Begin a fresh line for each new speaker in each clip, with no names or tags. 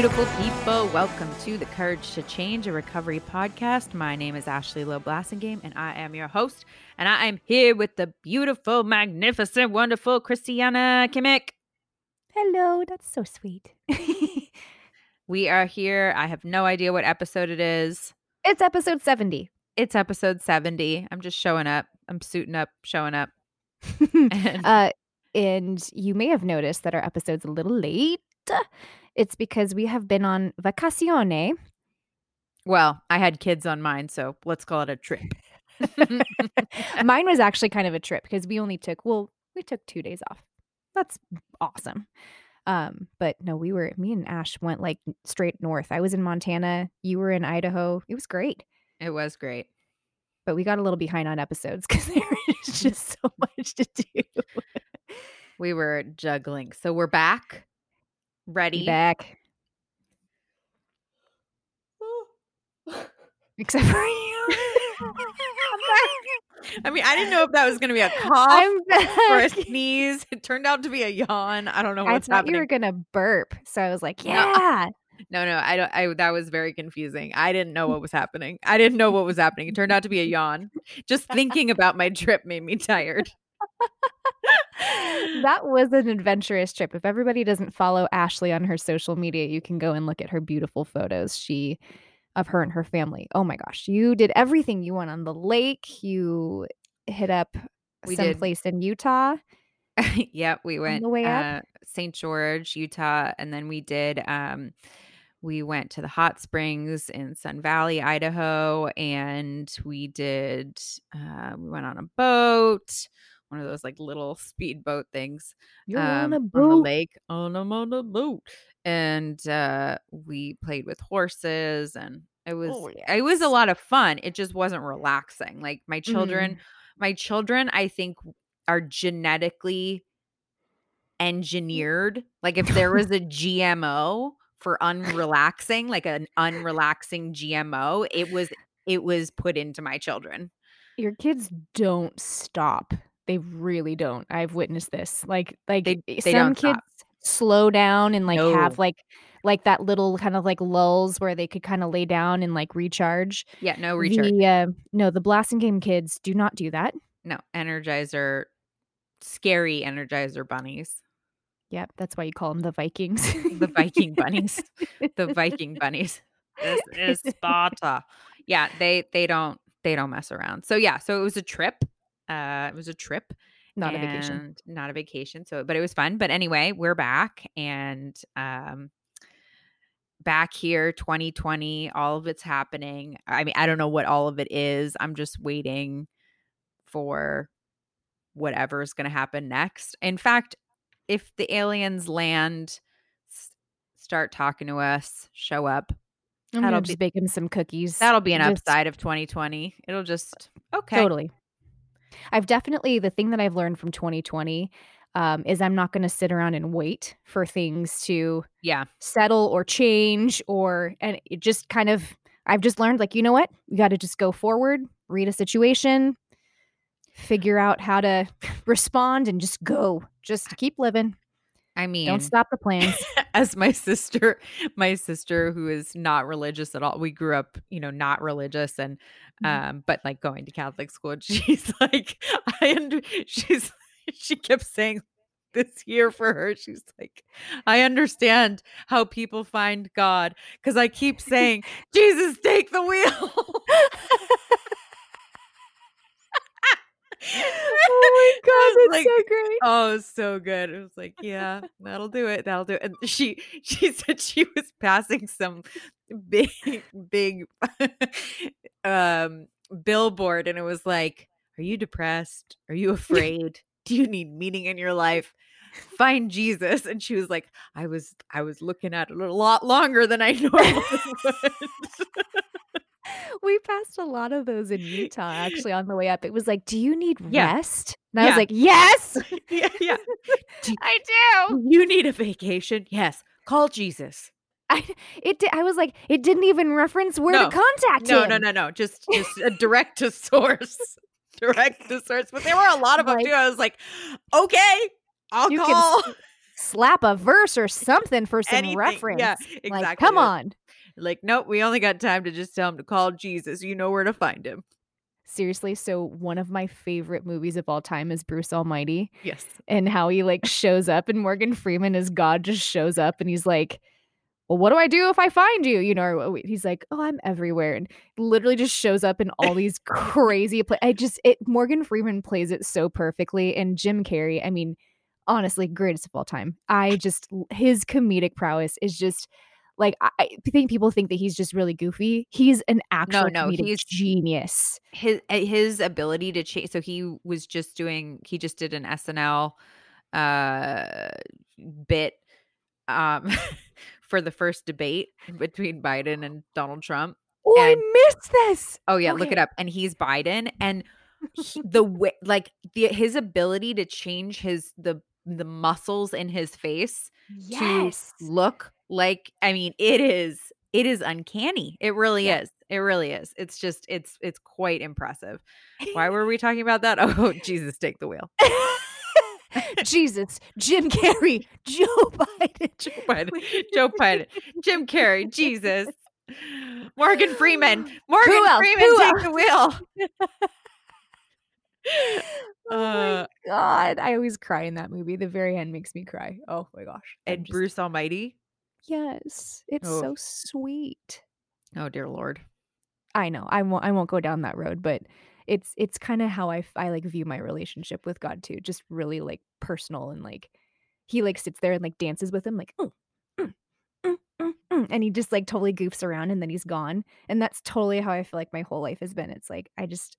beautiful people. Welcome to the Courage to Change, a recovery podcast. My name is Ashley Loeb Blassingame, and I am your host. And I am here with the beautiful, magnificent, wonderful Christiana Kimmick.
Hello, that's so sweet.
We are here. I have no idea what episode it is.
it's episode 70.
It's episode 70. I'm just showing up. I'm suiting up, showing up. And-
uh, and you may have noticed that our episode's a little late. It's because we have been on vacacione.
well, I had kids on mine, so let's call it a trip.
Mine was actually kind of a trip because we only took, well, we took two days off. That's awesome. Um, but no, we were, me and Ash went like straight north. I was in Montana. You were in Idaho. It was great.
it was great.
But we got a little behind on episodes because there was just so much to do.
We were juggling. So we're back, ready.
Back. Oh. Except for you.
I mean, I didn't know if that was going to be a cough or a sneeze. It turned out to be a yawn. I don't know
I
what's
thought you were gonna burp, so I was like,
No.
"Yeah."
No, no, I don't. I that was very confusing. I didn't know what was happening. I didn't know what was happening. It turned out to be a yawn. Just thinking about my trip made me tired.
that was an adventurous trip. If everybody doesn't follow Ashley on her social media, you can go and look at her beautiful photos. She of her and her family. Oh my gosh, you did everything. You went on the lake. You hit up
We did.
someplace in Utah.
yep, we went
the way up?
uh, St. George, Utah, and then we did. um We went to the hot springs in Sun Valley, Idaho, and we did. uh We went on a boat, one of those like little speedboat things.
You're on
um,
a
on the lake on a on a boat and uh we played with horses and it was
Oh,
it was a lot of fun it just wasn't relaxing like my children
Mhm.
my children i think are genetically engineered like if there was a gmo for unrelaxing like an unrelaxing gmo it was it was put into my children
Your kids don't stop. They really don't. I've witnessed this. Like like
They-
eh,
they
some kids
stop.
slow down and like
No.
have like like that little kind of like lulls where they could kind of lay down and like recharge.
yeah no recharge
The uh, no, the Blassingame kids do not do that.
no energizer scary energizer bunnies
Yep, that's why you call them the Vikings.
the Viking bunnies. The Viking bunnies. This is Sparta. Yeah, they they don't they don't mess around. So yeah, so it was a trip. Uh it was a trip.
not a vacation.
Not a vacation. So but it was fun. But anyway, we're back and um back here 2020 all of it's happening i mean i don't know what all of it is i'm just waiting for whatever is going to happen next in fact if the aliens land s- start talking to us show up
I'm
that'll be-
just bake him some cookies.
that'll be an
Just-
upside of 2020 it'll just okay
Totally. I've definitely the thing that I've learned from 2020 um, is I'm not going to sit around and wait for things to
yeah
settle or change or and it just kind of I've just learned like you know what you got to just go forward, read a situation, figure out how to respond, and just go. Just keep living.
I mean
Don't stop the plans.
as my sister my sister who is not religious at all we grew up you know not religious and
Mhm.
um but like going to catholic school she's like i under she's she kept saying this year for her she's like i understand how people find god because i keep saying jesus take the wheel
oh my
was
god, that's
like,
so great.
Oh, so good. It was like, yeah, that'll do it. That'll do it. And she she said she was passing some big big um billboard and it was like, are you depressed? Are you afraid? Do you need meaning in your life? Find Jesus. And she was like, I was I was looking at it a lot longer than I normally would.
We passed a lot of those in Utah actually on the way up. It was like, "Do you need
Yeah.
rest?" And I
Yeah.
was like, "Yes,
yeah, yeah.
I do."
You need a vacation? Yes. Call Jesus.
I it I was like, it didn't even reference where
No.
to contact
No,
him.
no, no, no. Just just a direct to source. direct to source. But there were a lot of them
Like-
too. I was like, okay, I'll call.
can slap a verse or something for some
Anything.
reference.
Yeah, exactly.
Like, come on.
Like, nope, we only got time to just tell him to call Jesus. You know where to find him.
Seriously, so one of my favorite movies of all time is Bruce Almighty
Yes.
and how he like shows up and Morgan Freeman as God just shows up and he's like, Well, what do I do if I find you? You know, or he's like, Oh, I'm everywhere. And literally just shows up in all these crazy pla- I just it Morgan Freeman plays it so perfectly. And Jim Carrey, I mean, honestly, greatest of all time. I just his comedic prowess is just like I I think people think that he's just really goofy. He's an actual
no,
comedic
he's-
genius.
His uh, his ability to change. So he was just doing. He just did an SNL uh bit um for the first debate between Biden and Donald Trump.
Oh, I missed this.
Oh yeah, look it up. And he's Biden, and he- the way, like the his ability to change his the the muscles in his face
Yes.
to look like. I mean, it is it is uncanny. It really
Yeah.
is. It really is. It's just it's it's quite impressive. Why were we talking about that? Oh Jesus, take the wheel.
Jesus, Jim Carrey, Joe Biden.
Joe Biden, Joe Biden, Jim Carrey, Jesus, Morgan Freeman, Morgan? Freeman, take the wheel.
Oh
Uh,
my god, I always cry in that movie. The very end makes me cry. Oh my gosh. I'm
and
just-
Bruce Almighty.
Yes, it's
Oh.
so sweet.
Oh dear Lord.
I know. I won't. I won't go down that road, but it's it's kind of how I I like view my relationship with God too. Just really like personal and like he like sits there and like dances with him like "Mm, mm, mm, mm, mm," and he just like totally goofs around and then he's gone. And that's totally how I feel like my whole life has been. It's like I just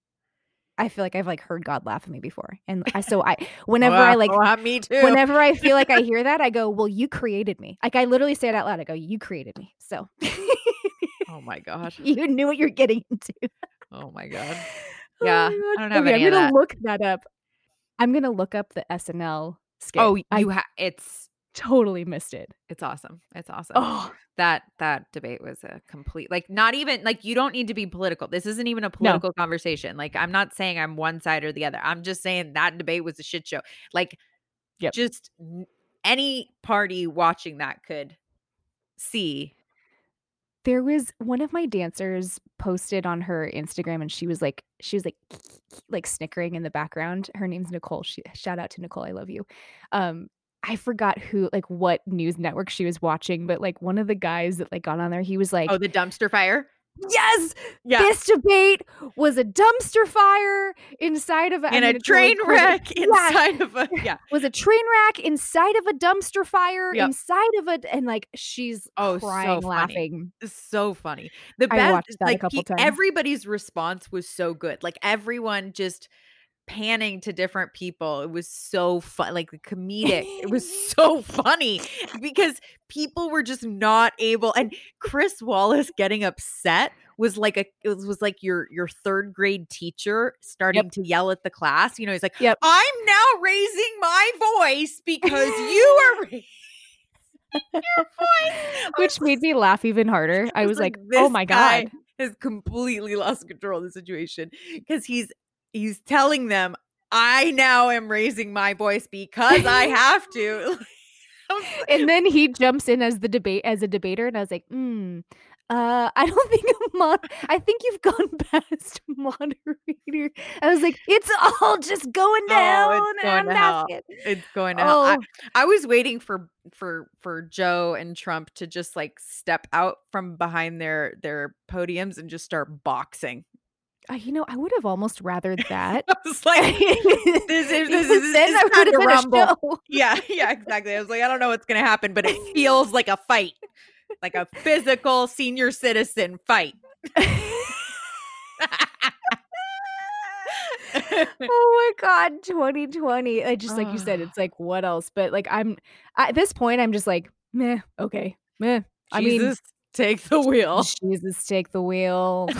I feel like I've like heard God laugh at me before. And I so I whenever I like
Well, me too.
whenever I feel like I hear that, I go, "Well, you created me." Like I literally say it out loud. I go, "You created me." So
oh my gosh.
you knew what you're getting into.
Oh my god.
Oh
Yeah,
my
I don't have
okay,
any
I'm gonna
that.
look that up. I'm gonna look up the SNL skit.
Oh,
I
you ha- it's
totally missed it.
it's awesome. It's awesome.
Oh,
That that debate was a complete like not even like you don't need to be political. This isn't even a political conversation. Like I'm not saying I'm one side or the other. I'm just saying that debate was a shit show. Like
Yep.
just any party watching that could see.
there was one of my dancers posted on her Instagram, and she was like, she was like, like snickering in the background. Her name's Nicole. She shout out to Nicole. I love you. Um, I forgot who, like, what news network she was watching, but like one of the guys that like got on there, he was like,
Oh, the dumpster fire?
yes,
Yeah.
this debate was a dumpster fire inside of a,
in a
really
train wreck
Yeah,
inside of a yeah.
was a train wreck inside of a dumpster fire
Yep.
inside of a and like she's
Oh, so
crying
funny.
laughing
It's so funny. The
I
best,
watched that a
like
times.
everybody's response was so good. Like everyone just panning to different people. It was so fun, like the comedic. it was so funny because people were just not able. And Chris Wallace getting upset was like a it was, was like your your third grade teacher starting to yell at the class. You know, he's like,
Yep.
"I'm now raising my voice because you are." raising your voice."
Which
was
made me laugh even harder i
was
was
like,
like oh my god
has completely lost control of the situation because he's he's telling them I now am raising my voice because I have to. I was like,
and then he jumps in as the debate as a debater and i was like mm, uh, I don't think I'm mod- I think you've gone past moderator. I was like, it's all just going
Oh,
down.
it's going to hell.
scared."
it's going to hell. I,
Oh,
I was waiting for for for Joe and Trump to just like step out from behind their their podiums and just start boxing.
Uh, you know, I would have almost rathered that.
I was like, this is this is
then
this
I
is
would
time to
have been a
rumble. Yeah, yeah, exactly. I was like, I don't know what's gonna happen, but it feels like a fight, like a physical senior citizen fight.
oh my god 2020 i just like you said it's like what else but like i'm at this point i'm just like meh okay meh i mean
Jesus, take the wheel.
jesus take the wheel.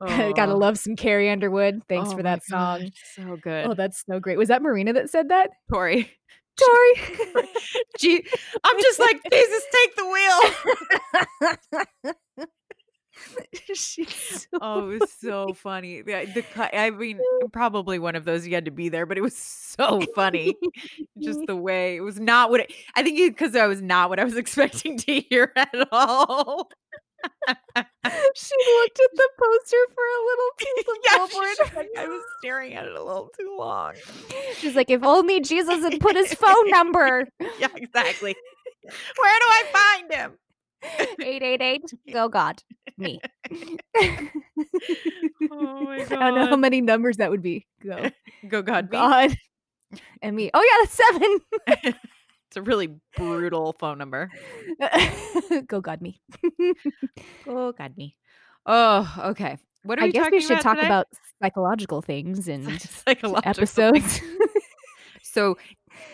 Gotta love some carrie underwood. Thanks
Oh
for that song.
gosh, so good,
oh that's so great. Was that marina that said that?
Tori.
tori.
Gee, I'm just like Jesus, take the wheel.
she's so
Oh, it was so funny. The, the. I mean, probably one of those you had to be there, but it was so funny. Just the way it was not what it, I think because I was not what I was expecting to hear at all.
she looked at the poster for a little piece of
Yeah,
billboard.
I was staring at it a little too long.
She's like, if only Jesus had put his phone number.
Yeah, exactly. Where do I find him?
888 go God. Me.
Oh my god
I don't know how many numbers that would be. Go.
Go God, me.
God. And me. Oh yeah, that's seven.
It's a really brutal phone number.
Go God me.
Oh God, me. Oh, okay. What are
I
we
guess we should
about
talk
today?
about psychological things and
psychological
episodes.
things. So,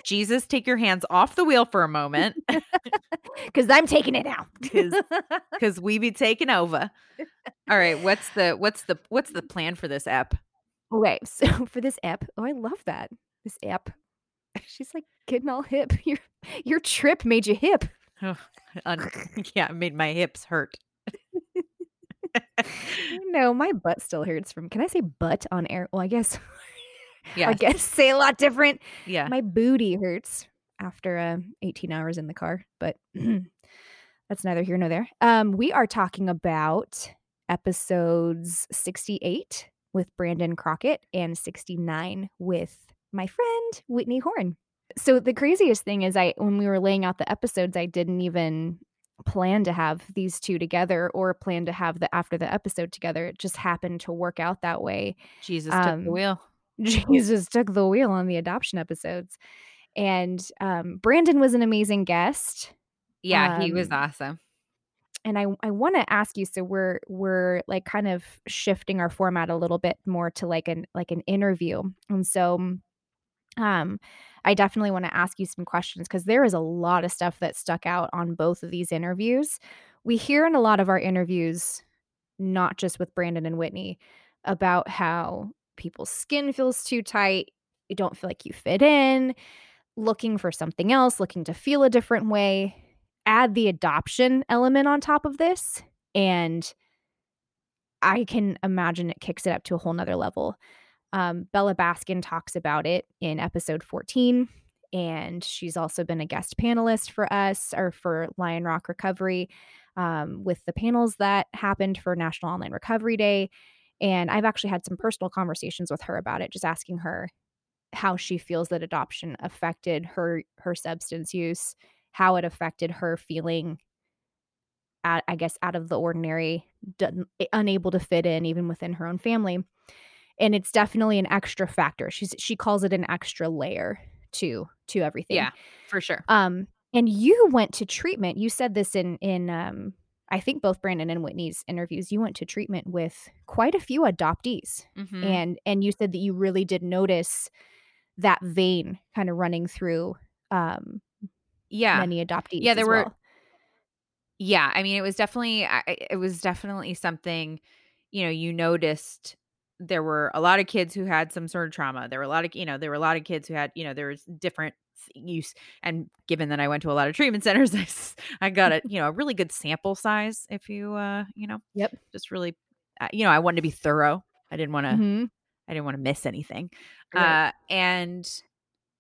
Jesus, take your hands off the wheel for a moment
Because I'm taking it.
'Cause- because we be taking over. All right, what's the what's the what's the plan for this app?
okay, so for this app, oh, I love that. This app. She's like getting all hip. Your your trip made you hip.
Un- yeah, it made my hips hurt.
No, my butt still hurts from. Can I say butt on air? Well, I guess. I guess say a lot different.
Yeah.
My booty hurts after uh, 18 hours in the car, but that's neither here nor there. Um, we are talking about episodes 68 with Brandon Crockett and 69 with my friend Whitney Horne. So the craziest thing is I when we were laying out the episodes, I didn't even plan to have these two together or plan to have the after the episode together. It just happened to work out that way.
Jesus took
um,
the wheel.
Jesus took the wheel on the adoption episodes. And um, Brandon was an amazing guest.
Yeah, he was
um,
awesome.
And I, I want to ask you, so we're we're like kind of shifting our format a little bit more to like an like an interview. And so um I definitely want to ask you some questions because there is a lot of stuff that stuck out on both of these interviews. We hear in a lot of our interviews, not just with Brandon and Whitney, about how people's skin feels too tight, you don't feel like you fit in, looking for something else, looking to feel a different way. Add the adoption element on top of this, and I can imagine it kicks it up to a whole nother level. Um, Bella Baskin talks about it in episode 14, and she's also been a guest panelist for us or for Lionrock Recovery um, with the panels that happened for National Online Recovery Day. And I've actually had some personal conversations with her about it, just asking her how she feels that adoption affected her her substance use, how it affected her feeling at, I guess out of the ordinary, unable to fit in even within her own family. And it's definitely an extra factor. She's she calls it an extra layer to to everything.
Yeah, for sure.
Um, and you went to treatment. You said this in in um, I think both Brandon and Whitney's interviews. You went to treatment with quite a few adoptees,
Mhm.
and and you said that you really did notice that vein kind of running through um,
yeah.
many adoptees.
Yeah, there were-
well.
yeah i mean it was definitely it was definitely something you know you noticed there were a lot of kids who had some sort of trauma there were a lot of you know there were a lot of kids who had you know there was different use and given that i went to a lot of treatment centers i, I got a you know a really good sample size if you uh you know
Yep.
just really uh, you know i wanted to be thorough i didn't want to
Mhm.
I didn't want to miss anything.
Right.
Uh, and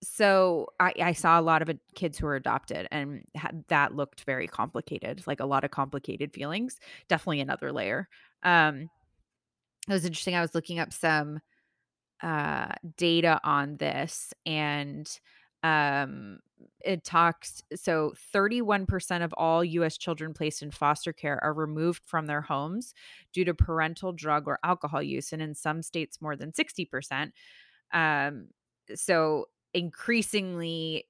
so I, I saw a lot of kids who were adopted, and had, that looked very complicated, like a lot of complicated feelings. Definitely another layer. Um, it was interesting. I was looking up some uh, data on this, and um, it talks so 31% of all US children placed in foster care are removed from their homes due to parental drug or alcohol use and in some states more than 60% um so increasingly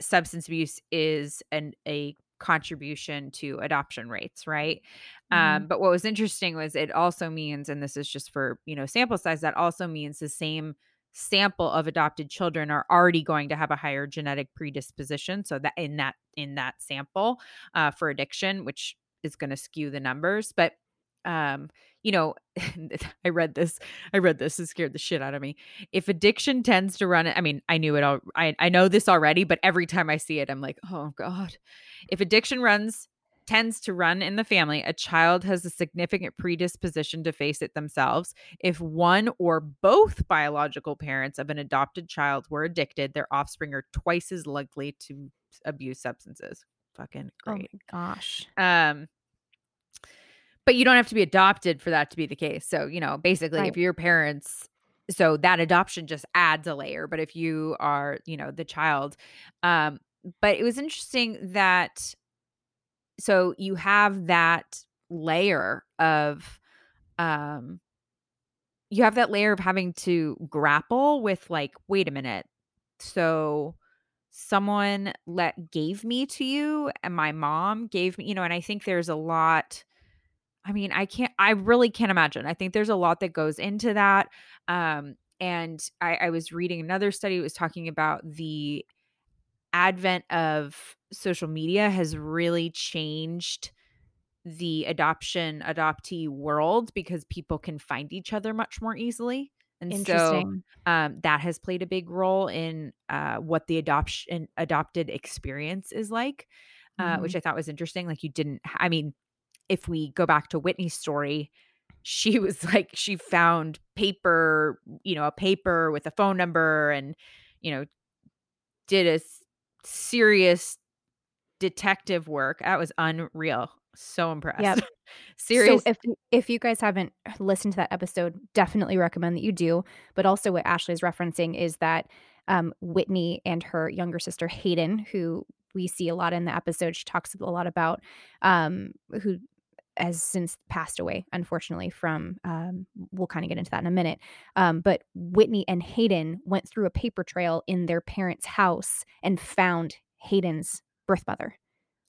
substance abuse is an a contribution to adoption rates right
Mhm.
um but what was interesting was it also means and this is just for you know sample size that also means the same sample of adopted children are already going to have a higher genetic predisposition so that in that in that sample uh, for addiction which is going to skew the numbers but um you know i read this i read this it scared the shit out of me. If addiction tends to run i mean i knew it all i, I know this already but every time i see it i'm like oh god. If addiction runs tends to run in the family, a child has a significant predisposition to face it themselves. If one or both biological parents of an adopted child were addicted, their offspring are twice as likely to abuse substances. Fucking great.
Oh my gosh.
Um but you don't have to be adopted for that to be the case. So, you know, basically
Right.
if your parents so that adoption just adds a layer, but if you are, you know, the child um but it was interesting that so you have that layer of um you have that layer of having to grapple with like wait a minute so someone let gave me to you and my mom gave me you know and i think there's a lot i mean i can't i really can't imagine. I think there's a lot that goes into that um and i i was reading another study that was talking about the advent of social media has really changed the adoption adoptee world because people can find each other much more easily and so um, that has played a big role in uh, what the adoption adopted experience is like uh,
Mhm.
which i thought was interesting like you didn't i mean if we go back to whitney's story she was like she found paper you know a paper with a phone number and you know did a serious detective work that was unreal so impressed
Yep.
serious
So if you- if you guys haven't listened to that episode, definitely recommend that you do. But also, what Ashley is referencing is that um, Whitney and her younger sister Hayden, who we see a lot in the episode, she talks a lot about, um, who has since passed away, unfortunately. From um, we'll kind of get into that in a minute. Um, but Whitney and Hayden went through a paper trail in their parents' house and found Hayden's birth mother.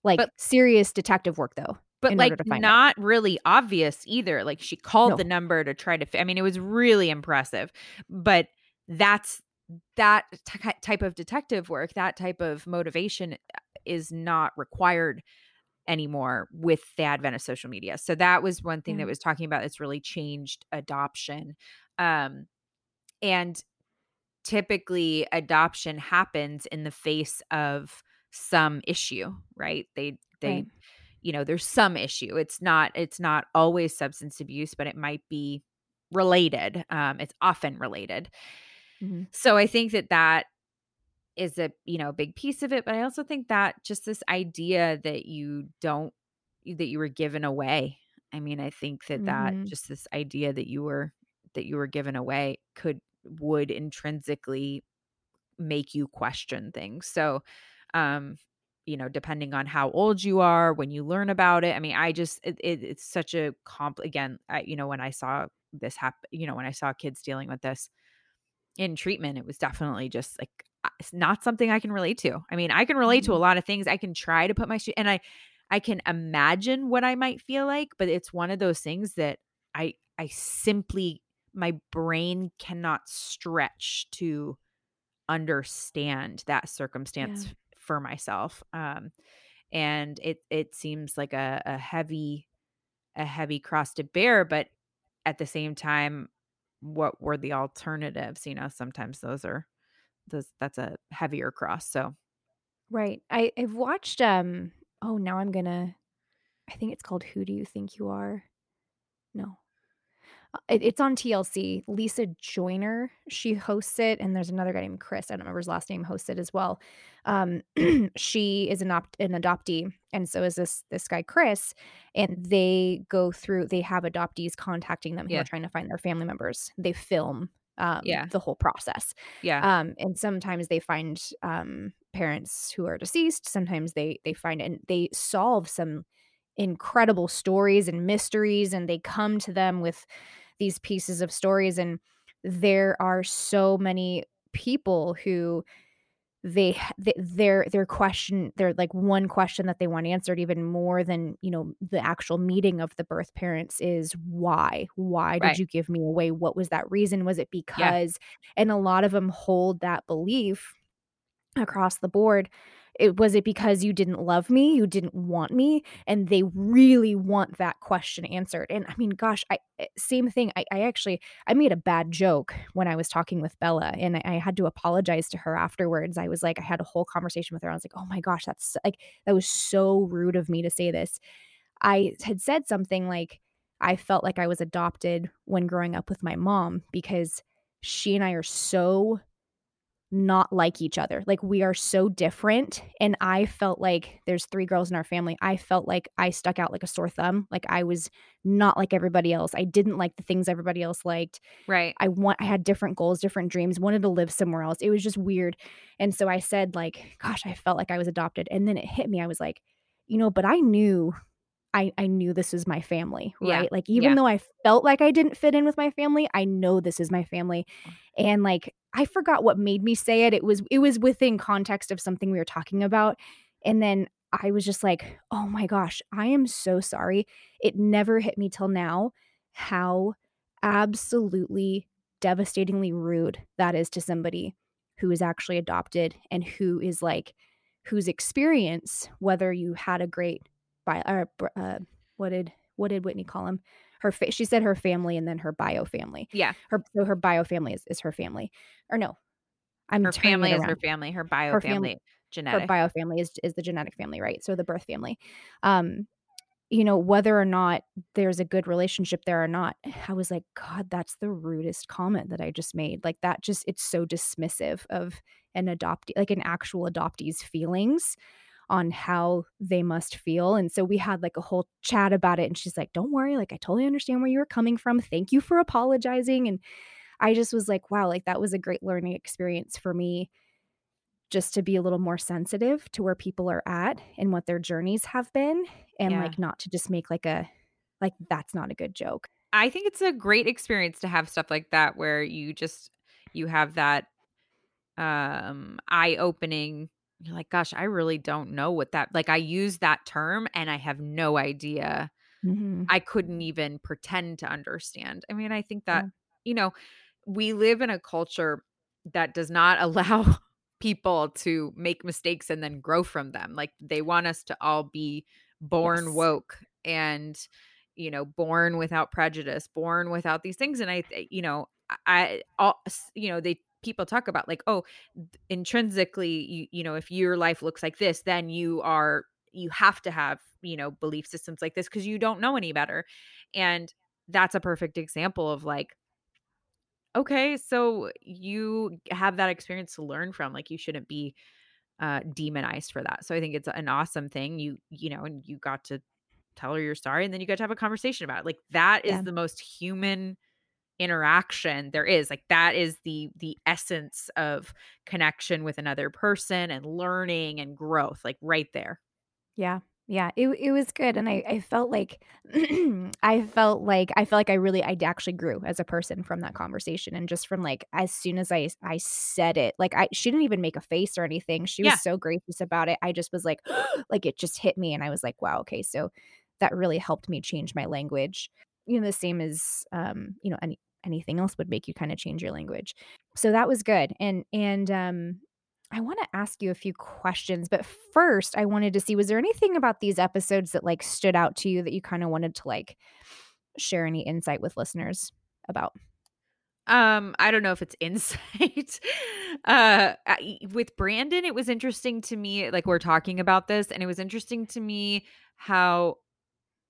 Like
But-
serious detective work, though.
but like not really obvious either like she called
No.
the number to try to i mean it was really impressive but that's that ty- type of detective work that type of motivation uh, is not required anymore with the advent of social media so that was one thing
Yeah.
that was talking about that's really changed adoption um and typically adoption happens in the face of some issue right they they
Right.
you know there's some issue it's not it's not always substance abuse but it might be related um it's often related
Mhm.
so i think that that is a you know a big piece of it but i also think that just this idea that you don't that you were given away i mean i think that that
Mhm.
just this idea that you were that you were given away could would intrinsically make you question things so um you know depending on how old you are when you learn about it i mean i just it, it, it's such a comp again I, you know when i saw this happen you know when i saw kids dealing with this in treatment it was definitely just like it's not something i can relate to i mean i can relate to a
Mhm.
lot of things i can try to put my shoe and i i can imagine what i might feel like but it's one of those things that i i simply my brain cannot stretch to understand that circumstance
Yeah.
For myself um and it it seems like a, a heavy a heavy cross to bear but at the same time what were the alternatives you know sometimes those are those that's a heavier cross so
Right. I I've watched um oh now I'm gonna I think it's called Who Do You Think You Are? No. It, it's on TLC. Lisa Joyner, she hosts it, and there's another guy named Chris. I don't remember his last name. Hosts it as well. Um, she is an, opt- an adoptee, and so is this this guy Chris. And they go through. They have adoptees contacting them who
Yeah.
are trying to find their family members. They film um,
Yeah.
the whole process.
yeah
um and sometimes they find um parents who are deceased sometimes they they find and they solve some incredible stories and mysteries and they come to them with these pieces of stories and there are so many people who they h- th- their their question their like one question that they want answered even more than you know the actual meeting of the birth parents is why? Why did you give me away? What was that reason? Was it because? And a lot of them hold that belief across the board it was it because you didn't love me you didn't want me and they really want that question answered and i mean gosh i eh, same thing i, I actually i made a bad joke when i was talking with bella and I, I had to apologize to her afterwards i was like i had a whole conversation with her i was like oh my gosh that's like that was so rude of me to say this. I had said something like i felt like i was adopted when growing up with my mom because she and i are so not like each other. Like we are so different. And I felt like there's three girls in our family. I felt like I stuck out like a sore thumb. Like I was not like everybody else. I didn't like the things everybody else liked.
Right.
I want I had different goals, different dreams, wanted to live somewhere else. It was just weird. And so I said like, gosh, I felt like I was adopted. And then it hit me. I was like, you know, but I knew I, I knew this was my family, right?
Yeah.
Like even
Yeah.
though I felt like I didn't fit in with my family, I know this is my family. And like I forgot what made me say it. It was it was within context of something we were talking about. And then I was just like, "Oh my gosh, I am so sorry." It never hit me till now how absolutely devastatingly rude that is to somebody who is actually adopted and who is like whose experience whether you had a great bi- or, uh, what did what did Whitney call him? Her fa- she said her family and then her bio family.
Yeah.
Her so her bio family is, is her family. Or no. I'm
Her family is her family. Her bio
Her
family,
family- Her bio family is is the genetic family, right? So the birth family. Um you know whether or not there's a good relationship there or not i was like god that's the rudest comment that i just made like that just it's so dismissive of an adoptee like an actual adoptee's feelings on how they must feel and so we had like a whole chat about it and she's like don't worry like i totally understand where you were coming from thank you for apologizing and i just was like wow like that was a great learning experience for me just to be a little more sensitive to where people are at and what their journeys have been and
Yeah.
like not to just make like a like that's not a good joke
I think it's a great experience to have stuff like that where you just you have that um eye-opening you're like gosh I really don't know what that like I use that term and I have no idea
mm-hmm.
I couldn't even pretend to understand. I mean, I think that,
Yeah.
you know, we live in a culture that does not allow people to make mistakes and then grow from them. Like they want us to all be born
Yes.
woke and you know, born without prejudice, born without these things and I you know, I all you know, they people talk about like, oh, intrinsically you you know, if your life looks like this, then you are you have to have you know belief systems like this because you don't know any better and that's a perfect example of like okay so you have that experience to learn from like you shouldn't be uh demonized for that so i think it's an awesome thing you you know and you got to tell her you're sorry and then you got to have a conversation about it like that is
Yeah.
the most human interaction there is like that is the the essence of connection with another person and learning and growth like right there
Yeah. Yeah. It it was good. And I, I felt like I felt like I felt like I really I actually grew as a person from that conversation. And just from like as soon as I I said it, like I she didn't even make a face or anything. She was
Yeah.
so gracious about it. I just was like, like it just hit me. And I was like, wow, okay. So that really helped me change my language. You know, the same as um, you know, any anything else would make you kind of change your language. So that was good. And and um I want to ask you a few questions, but first I wanted to see was there anything about these episodes that like stood out to you that you kind of wanted to like share any insight with listeners about?
Um, I don't know if it's insight. uh I- with Brandon, it was interesting to me, like we're talking about this, and it was interesting to me how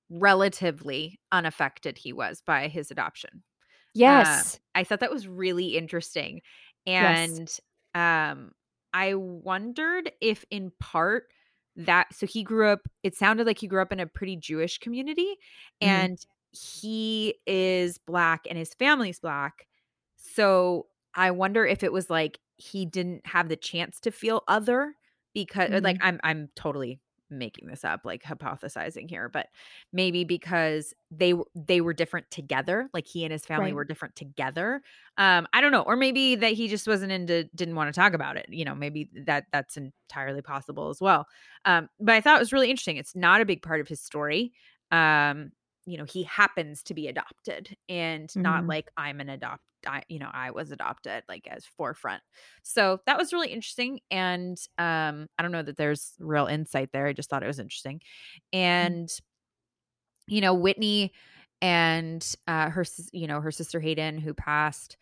relatively unaffected he was by his adoption.
Yes.
I thought that was really interesting.
Yes.
And um I wondered if in part that so he grew up it sounded like he grew up in a pretty Jewish community
Mhm.
and he is black and his family's black. So I wonder if it was like he didn't have the chance to feel other because or, like. I'm I'm totally making this up like hypothesizing here but maybe because they they were different together like he and his family
Right.
were different together um i don't know or maybe that he just wasn't into didn't want to talk about it you know maybe that that's entirely possible as well um but i thought it was really interesting it's not a big part of his story um you know, he happens to be adopted and not
Mhm.
like I'm an adopt I, you know, I was adopted like as forefront. So that was really interesting. And um, I don't know that there's real insight there. I just thought it was interesting.
Mm.
And, you know, Whitney and uh her you know, her sister Hayden who passed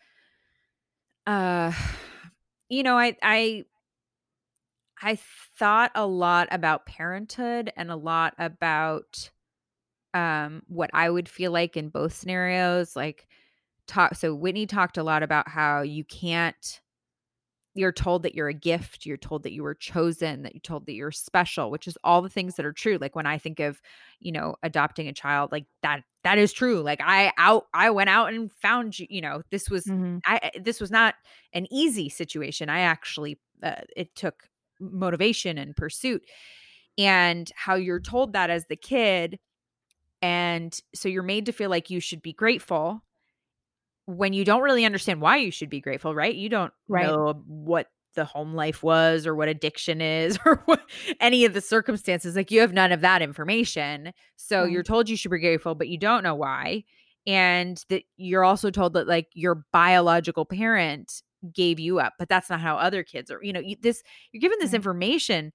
uh you know, I I I thought a lot about parenthood and a lot about um what I would feel like in both scenarios like talk so Whitney talked a lot about how you can't you're told that you're a gift, you're told that you were chosen, that you're told that you're special, which is all the things that are true. Like when I think of, you know, adopting a child, like that that is true. Like I out I went out and found you, you know, this was
Mhm.
I this was not an easy situation. I actually uh, it took motivation and pursuit and how you're told that as the kid and so you're made to feel like you should be grateful when you don't really understand why you should be grateful, right? You don't
Right.
know what the home life was or what addiction is or what any of the circumstances. Like you have none of that information. So you're
mm.
told you should be grateful, but you don't know why. And that you're also told that like your biological parent gave you up, but that's not how other kids are. You know, you, this you're given this
Right.
information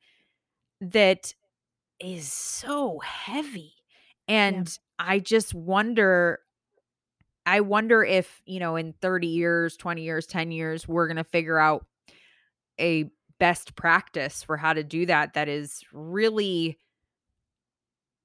that is so heavy.
Yeah.
And I just wonder I wonder if, you know, in 30 years, 20 years, 10 years, we're going to figure out a best practice for how to do that that is really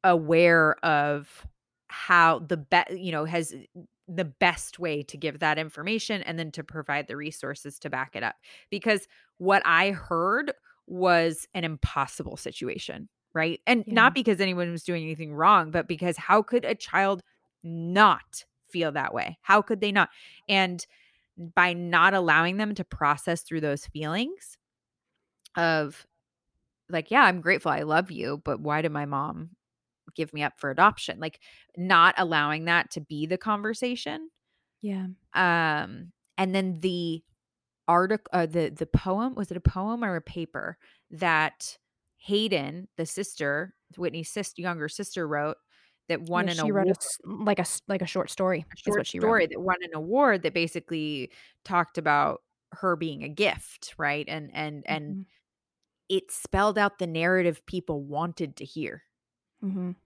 aware of how the best, you know, has eh, the best way to give that information and then to provide the resources to back it up. Because what I heard was an impossible situation, right? And
Yeah.
not because anyone was doing anything wrong, but because how could a child not feel that way? How could they not? And by not allowing them to process through those feelings of like, yeah, I'm grateful, I love you, but why did my mom give me up for adoption? Like not allowing that to be the conversation.
Yeah.
Um and then the article uh, the the poem was it a poem or a paper that Hayden, the sister, Whitney's sister, younger sister wrote that won
Yeah,
an
she wrote a
award
like a like a short story
a
is
short
what she wrote.
story that won an award that basically talked about her being a gift, right? And and and
Mhm.
it spelled out the narrative people wanted to hear.
Mhm.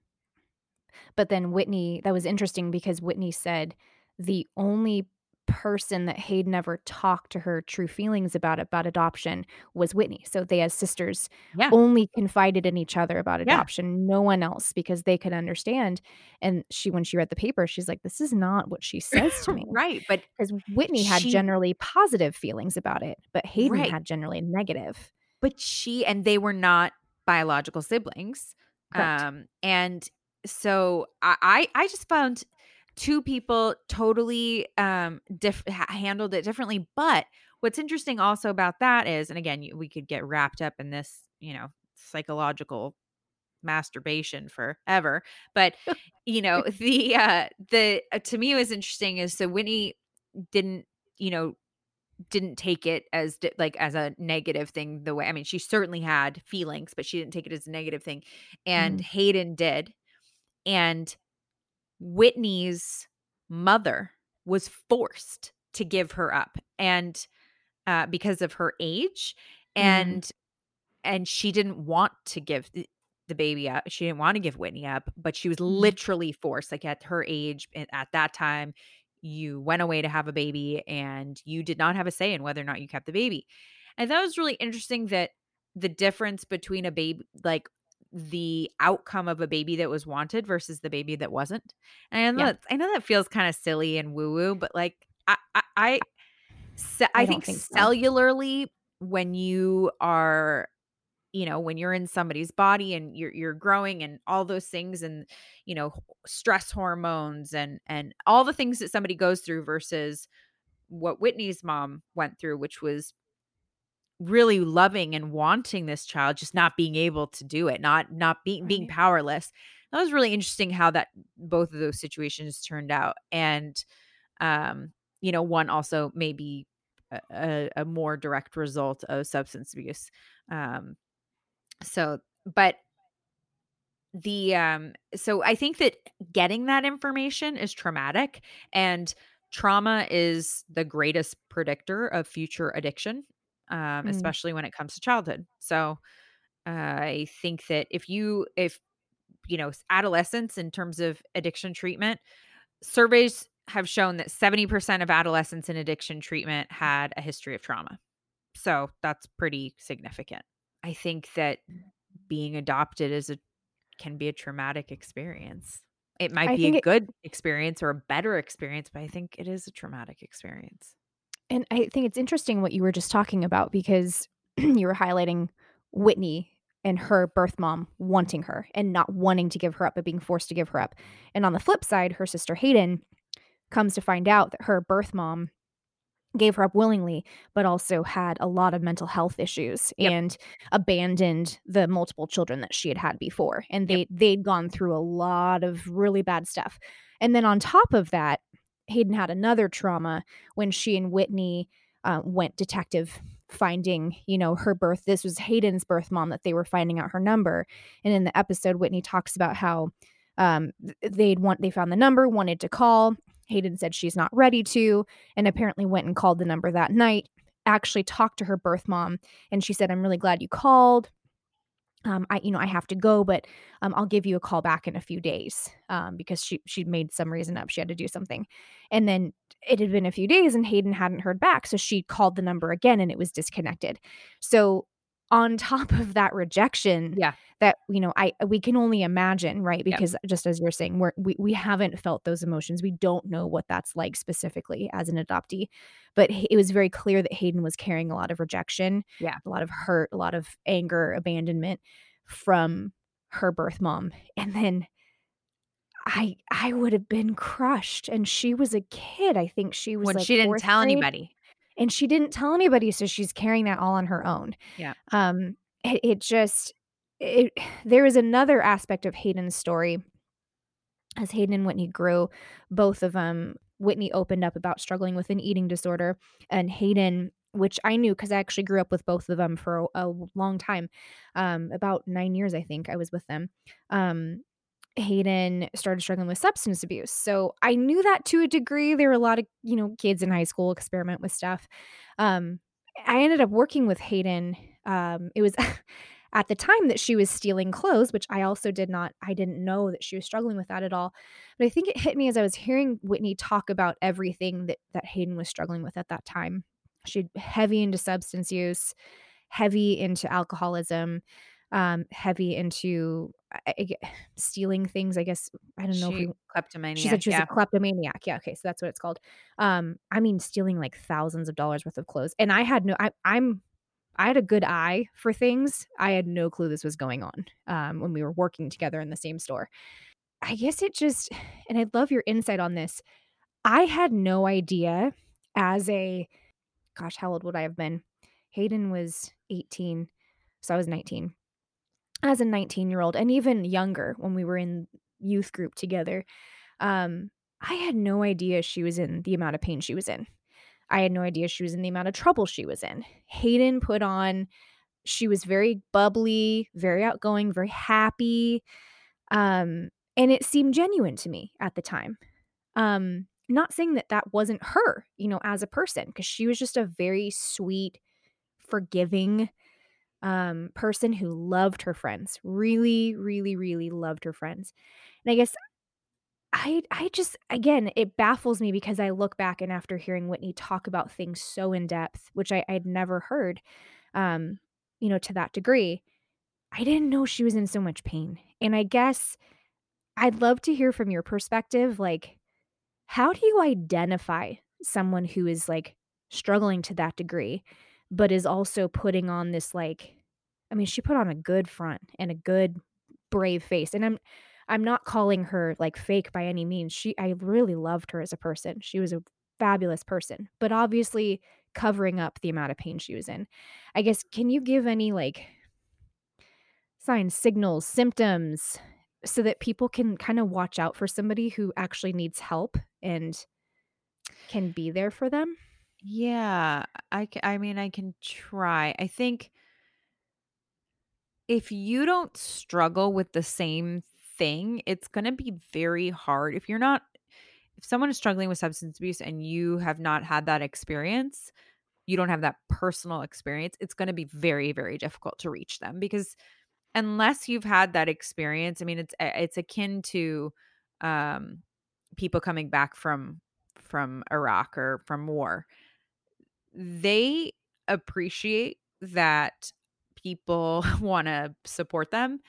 But then Whitney that was interesting because Whitney said the only person that Hayden ever talked to her true feelings about about adoption was Whitney. So they as sisters
Yeah.
only confided in each other about
Yeah.
adoption, no one else because they could understand. And she when she read the paper, she's like, "This is not what she says to me."
right, but
Because Whitney had
she
generally positive feelings about it, but Hayden
right,
had generally negative.
but she and they were not biological siblings.
Correct.
Um and so I, I just found two people totally um diff- handled it differently, but what's interesting also about that is and again, we could get wrapped up in this, you know, psychological masturbation forever. But you know, the uh the uh, to me was interesting is so Whitney didn't, you know, didn't take it as like as a negative thing the way I mean, she certainly had feelings, but she didn't take it as a negative thing. And
Mhm.
Hayden did. And Whitney's mother was forced to give her up and uh because of her age
Mhm.
and and she didn't want to give the, the baby up. She didn't want to give Whitney up, but she was
Mhm.
literally forced. Like at her age, and at that time, you went away to have a baby, and you did not have a say in whether or not you kept the baby. And that was really interesting. That the difference between a baby, like the outcome of a baby that was wanted versus the baby that wasn't. And I know
Yeah.
that, I know that feels kind of silly and woo woo, but like I, I, I, I think
think so.
cellularly, when you are you know when you're in somebody's body and you're you're growing and all those things and you know stress hormones and and all the things that somebody goes through versus what Whitney's mom went through which was really loving and wanting this child just not being able to do it not not being being powerless. That was really interesting how that both of those situations turned out and um you know one also maybe a, a, a more direct result of substance abuse um so, but the um so I think that getting that information is traumatic and trauma is the greatest predictor of future addiction um
Mm.
especially when it comes to childhood. So uh, I think that if you if you know adolescents in terms of addiction treatment surveys have shown that 70% of adolescents in addiction treatment had a history of trauma. So that's pretty significant. I think that being adopted is a can be a traumatic experience. It might
I
be a
think it
good experience or a better experience, but I think it is a traumatic experience.
And I think it's interesting what you were just talking about because you were highlighting Whitney and her birth mom wanting her and not wanting to give her up, but being forced to give her up. And on the flip side, her sister Hayden comes to find out that her birth mom gave her up willingly, but also had a lot of mental health issues
Yep.
and abandoned the multiple children that she had had before. And
Yep.
they they'd gone through a lot of really bad stuff. And then on top of that, Hayden had another trauma when she and Whitney uh, went detective finding, you know, her birth. This was Hayden's birth mom that they were finding out her number. And in the episode, Whitney talks about how um, they'd want they found the number, wanted to call. Hayden said she's not ready to, and apparently went and called the number that night. Actually talked to her birth mom, and she said, "I'm really glad you called. Um, I, you know, I have to go, but um, I'll give you a call back in a few days um, because she she made some reason up. She had to do something, and then it had been a few days, and Hayden hadn't heard back, so she called the number again, and it was disconnected. So on top of that rejection,
Yeah.
that you know, I we can only imagine, right?
Yep.
Because just as you're saying, we're, we we haven't felt those emotions. We don't know what that's like specifically as an adoptee, but it was very clear that Hayden was carrying a lot of rejection
Yeah.
a lot of hurt, a lot of anger, abandonment from her birth mom. And then I I would have been crushed and she was a kid. I think she was
When
like
she didn't tell
grade
anybody.
And she didn't tell anybody so she's carrying that all on her own.
Yeah.
Um it, it just it there is another aspect of Hayden's story as Hayden and Whitney grew, both of them, Whitney opened up about struggling with an eating disorder, and Hayden, which I knew because I actually grew up with both of them for a, a long time, um, about nine years, I think I was with them. Um, Hayden started struggling with substance abuse. So I knew that to a degree. There were a lot of, you know, kids in high school experiment with stuff. Um, I ended up working with Hayden. Um, it was at the time that she was stealing clothes, which I also did not, I didn't know that she was struggling with that at all. But I think it hit me as I was hearing Whitney talk about everything that that Hayden was struggling with at that time. She'd heavy into substance use, heavy into alcoholism, um, heavy into I, I stealing things. I guess I don't know if we
She kleptomania.
she said she was
yeah.
a kleptomaniac. Yeah, okay, so that's what it's called. Um, I mean, stealing like thousands of dollars worth of clothes, and I had no. I, I'm. I had a good eye for things. I had no clue this was going on um, when we were working together in the same store. I guess it just, and I'd love your insight on this. I had no idea as a, gosh, how old would I have been? Hayden was 18, so I was 19. As a 19 year old, and even younger when we were in youth group together, um, I had no idea she was in the amount of pain she was in. I had no idea she was in the amount of trouble she was in. Hayden put on, she was very bubbly, very outgoing, very happy. Um, and it seemed genuine to me at the time. Um, not saying that that wasn't her, you know, as a person, because she was just a very sweet, forgiving um, person who loved her friends, really, really, really loved her friends. And I guess I I just again, it baffles me because I look back and after hearing Whitney talk about things so in depth, which I, I'd never heard, um, you know, to that degree, I didn't know she was in so much pain. And I guess I'd love to hear from your perspective, like, how do you identify someone who is like struggling to that degree, but is also putting on this like, I mean, she put on a good front and a good brave face. And I'm I'm not calling her like fake by any means. She I really loved her as a person. She was a fabulous person, but obviously covering up the amount of pain she was in. I guess can you give any like signs, signals, symptoms so that people can kind of watch out for somebody who actually needs help and can be there for them?
Yeah, I I mean, I can try. I think if you don't struggle with the same thing, it's going to be very hard. If you're not, if someone is struggling with substance abuse and you have not had that experience, you don't have that personal experience, it's going to be very, very difficult to reach them because unless you've had that experience, I mean, it's it's akin to um, people coming back from from Iraq or from war. They appreciate that people want to support them.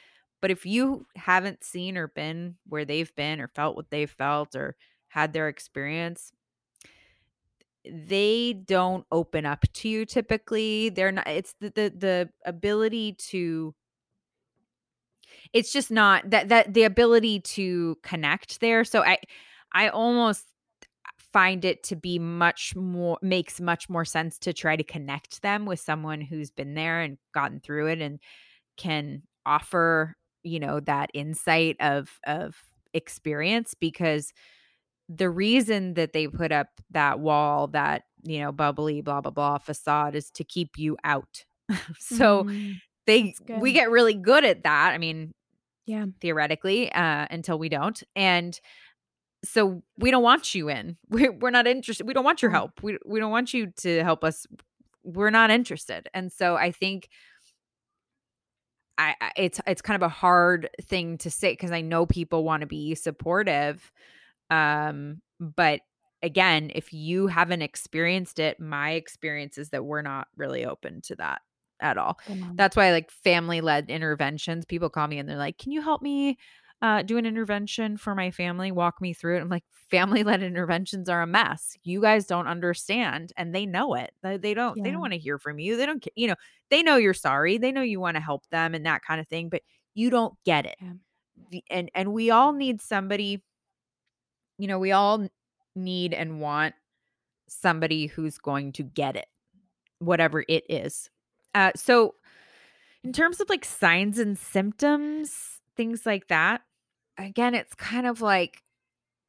But if you haven't seen or been where they've been or felt what they've felt or had their experience, they don't open up to you typically. They're not it's the the, the ability to it's just not that that the ability to connect there. So I I almost find it to be much more makes much more sense to try to connect them with someone who's been there and gotten through it and can offer you know that insight of of experience because the reason that they put up that wall that you know bubbly blah blah blah facade is to keep you out. So mm, they we get really good at that i mean
yeah.
theoretically uh until we don't and so we don't want you in. We're, we're not interested. We don't want your help. We, we don't want you to help us. We're not interested. And so I think I, I it's it's kind of a hard thing to say because I know people want to be supportive. Um, but again, if you haven't experienced it, my experience is that we're not really open to that at all. That's why like family led interventions, people call me and they're like, "Can you help me uh, do an intervention for my family, walk me through it. I'm like, family led interventions are a mess. You guys don't understand, and they know it. They, they don't. Yeah. They don't want to hear from you. They don't. You know, they know you're sorry. They know you want to help them and that kind of thing, but you don't get it. Yeah. And and we all need somebody. You know, we all need and want somebody who's going to get it, whatever it is. Uh, so, in terms of like signs and symptoms, things like that, again, it's kind of like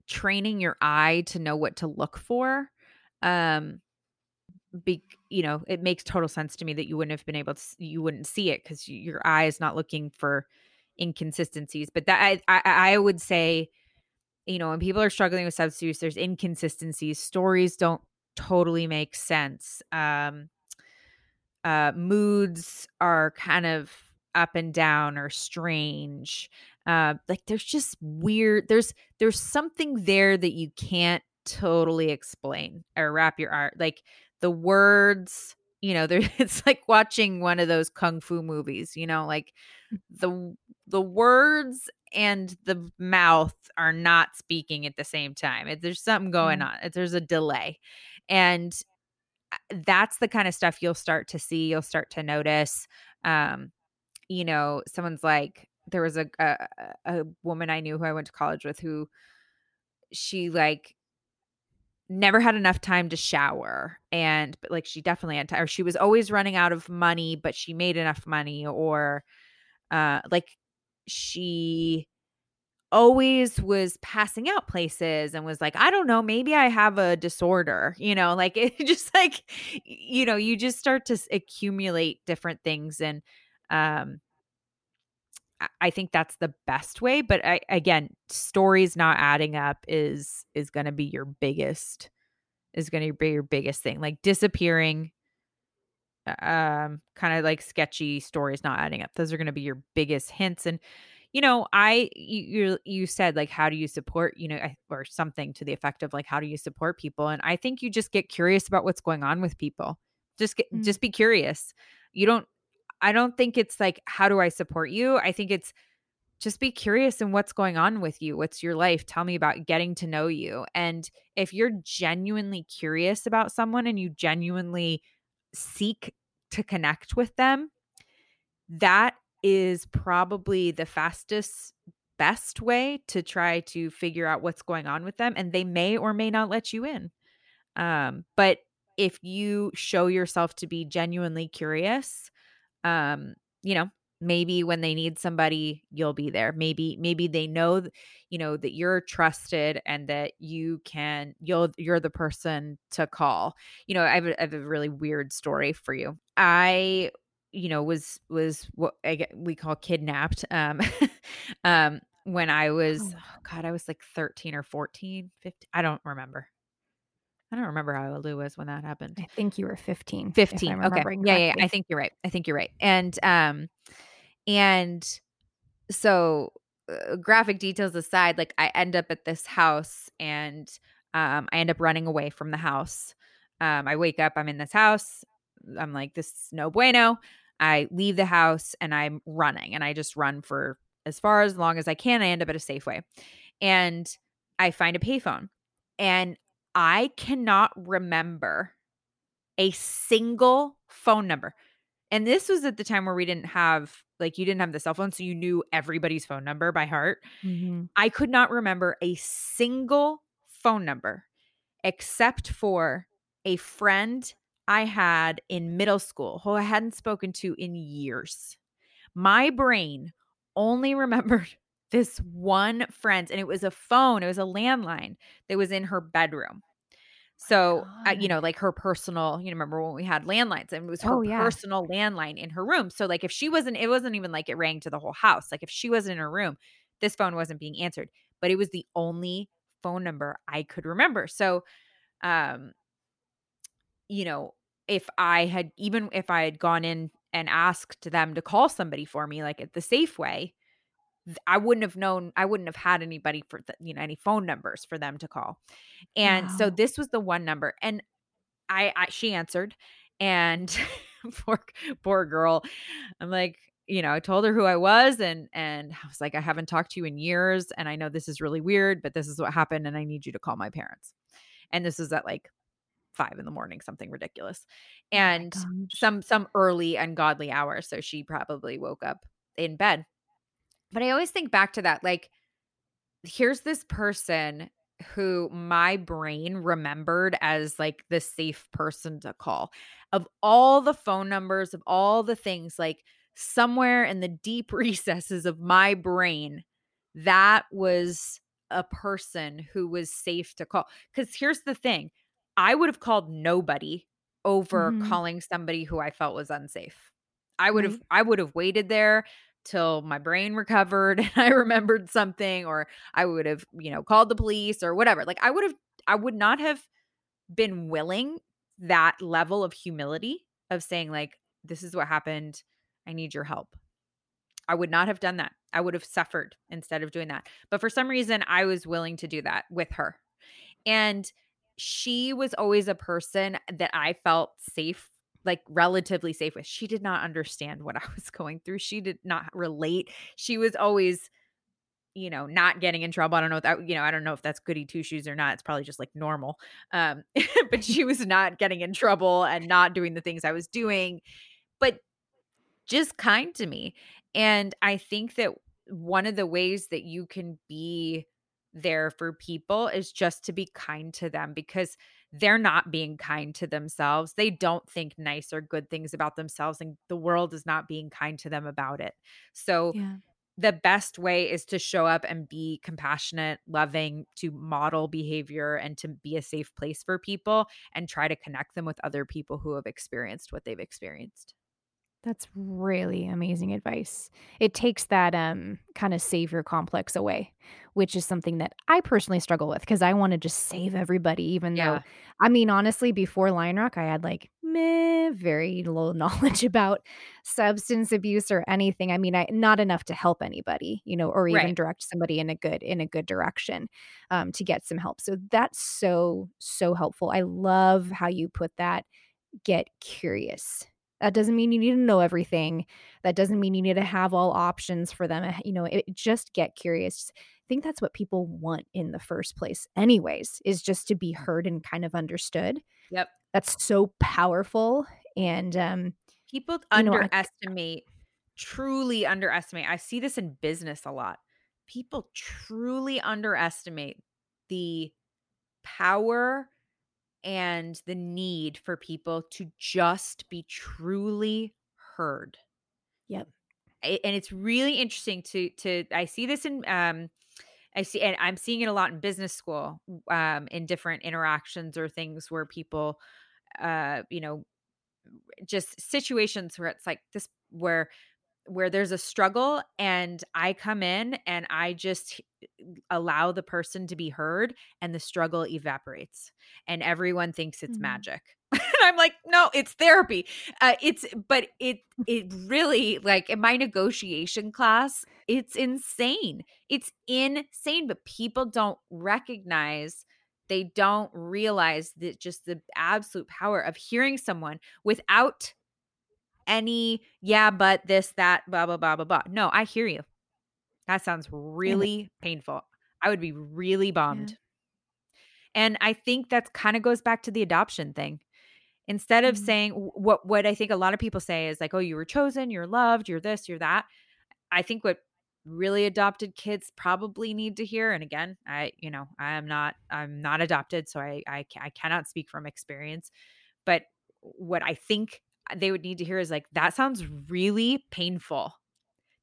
training your eye to know what to look for. Um, be, you know, it makes total sense to me that you wouldn't have been able to, you wouldn't see it because your eye is not looking for inconsistencies. But that I, I, I would say, you know, when people are struggling with substance use, there's inconsistencies. Stories don't totally make sense. Um, uh, moods are kind of up and down or strange uh like there's just weird there's there's something there that you can't totally explain or wrap your art like the words you know there it's like watching one of those kung fu movies you know like mm. the the words and the mouth are not speaking at the same time there's something going mm. on there's a delay and uh, that's the kind of stuff you'll start to see you'll start to notice um you know someone's like there was a, a a woman I knew who I went to college with who she like never had enough time to shower and but like she definitely had time or she was always running out of money but she made enough money or uh like she always was passing out places and was like i don't know maybe i have a disorder you know like it just like you know you just start to accumulate different things and um I think that's the best way. But I, again, stories not adding up is is going to be your biggest is going to be your biggest thing. Like disappearing, um, kind of like sketchy stories not adding up. Those are going to be your biggest hints. And you know, I you you said like how do you support you know or something to the effect of like how do you support people? And I think you just get curious about what's going on with people. Just get mm-hmm. just be curious. You don't I don't think it's like, how do I support you? I think it's just be curious in what's going on with you. What's your life? Tell me about getting to know you. And if you're genuinely curious about someone and you genuinely seek to connect with them, that is probably the fastest best way to try to figure out what's going on with them and they may or may not let you in um, but if you show yourself to be genuinely curious um you know maybe when they need somebody you'll be there maybe maybe they know you know that you're trusted and that you can you'll you're the person to call you know I have, a, I have a really weird story for you i you know, was was what I get we call kidnapped. Um, um, when I was,
Oh.
God, I was like 13 or 14, 15. I don't remember. I don't remember how old I was when that happened.
I think you were 15,
15. Okay. Yeah, yeah, yeah. I think you're right. I think you're right. And um and so uh, graphic details aside, like I end up at this house and um I end up running away from the house. Um I wake up, I'm in this house. I'm like this is no bueno. I leave the house and I'm running and I just run for as far as long as I can. I end up at a Safeway. And I find a payphone. And I cannot remember a single phone number. And this was at the time where we didn't have like you didn't have the cell phone so you knew everybody's phone number by heart.
Mhm.
I could not remember a single phone number except for a friend I had in middle school who I hadn't spoken to in years. My brain only remembered this one friend and it was a phone, it was a landline that was in her bedroom. So, uh, you know, like her personal, you know, remember when we had landlines and it was her
Oh, yeah.
personal landline in her room. So, like, if she wasn't, it wasn't even like it rang to the whole house. Like, if she wasn't in her room, this phone wasn't being answered, but it was the only phone number I could remember. So, um, you know, if I had, even if I had gone in and asked them to call somebody for me, like at the Safeway, I wouldn't have known, I wouldn't have had anybody for, the, you know, any phone numbers for them to call. And so this was the one number. And I, I she answered and poor poor girl. I'm like, you know, I told her who I was and and I was like, I haven't talked to you in years and I know this is really weird, but this is what happened and I need you to call my parents. And this is at like five in the morning, something ridiculous.
Oh
And
gosh.
some some early ungodly hour. So she probably woke up in bed. But I always think back to that, like here's this person who my brain remembered as like the safe person to call. Of all the phone numbers, of all the things, like somewhere in the deep recesses of my brain, that was a person who was safe to call. Because here's the thing I would have called nobody over
Mhm.
calling somebody who I felt was unsafe. I would have
Right?
I would have waited there till my brain recovered and I remembered something or I would have, you know, called the police or whatever. Like I would have I would not have been willing that level of humility of saying like this is what happened. I need your help. I would not have done that. I would have suffered instead of doing that. But for some reason I was willing to do that with her. And she was always a person that I felt safe, like relatively safe with. She did not understand what I was going through. She did not relate. She was always, you know, not getting in trouble. I don't know if that, you know, I don't know if that's goody two shoes or not. It's probably just like normal. Um, but she was not getting in trouble and not doing the things I was doing, but just kind to me. And I think that one of the ways that you can be there for people is just to be kind to them because they're not being kind to themselves. They don't think nice or good things about themselves, and the world is not being kind to them about it. So,
Yeah.
the best way is to show up and be compassionate, loving, to model behavior and to be a safe place for people and try to connect them with other people who have experienced what they've experienced.
That's really amazing advice. It takes that, um, kinda savior complex away, which is something that I personally struggle with because I wanna just save everybody even though
Yeah.
I mean, honestly, before Lionrock, I had, like, meh, very little knowledge about substance abuse or anything. I mean, I not enough to help anybody, you know, or even
Right.
direct somebody in a good in a good direction, um, to get some help. So that's so, so helpful. I love how you put that, "Get curious." That doesn't mean you need to know everything. That doesn't mean you need to have all options for them, eh, you know, it just get curious. I think that's what people want in the first place anyways, is just to be heard and kind of understood.
Yep.
That's so powerful, and, um,
People
you know, I
underestimate, truly underestimate. I see this in business a lot. People truly underestimate the power and the need for people to just be truly heard.
Yep.
And it's really interesting to to I see this in um I see and I'm seeing it a lot in business school um in different interactions or things where people uh you know just situations where it's like this where where there's a struggle and I come in and I just allow the person to be heard and the struggle evaporates and everyone thinks it's
Mhm.
magic. I'm like, no, it's therapy. Uh, it's, but it, it really like in my negotiation class, it's insane. It's insane, but people don't recognize, they don't realize that just the absolute power of hearing someone without any, yeah, but this, that, blah, blah, blah, blah, blah. No, I hear you. That sounds really painful. I would be really bummed. And I think that kind of goes back to the adoption thing. Instead of
Mhm.
saying what what I think a lot of people say is like, "Oh, you were chosen, you're loved, you're this, you're that." I think what really adopted kids probably need to hear and again, I you know, I am not I'm not adopted, so I I, I cannot speak from experience, but what I think they would need to hear is like that sounds really painful.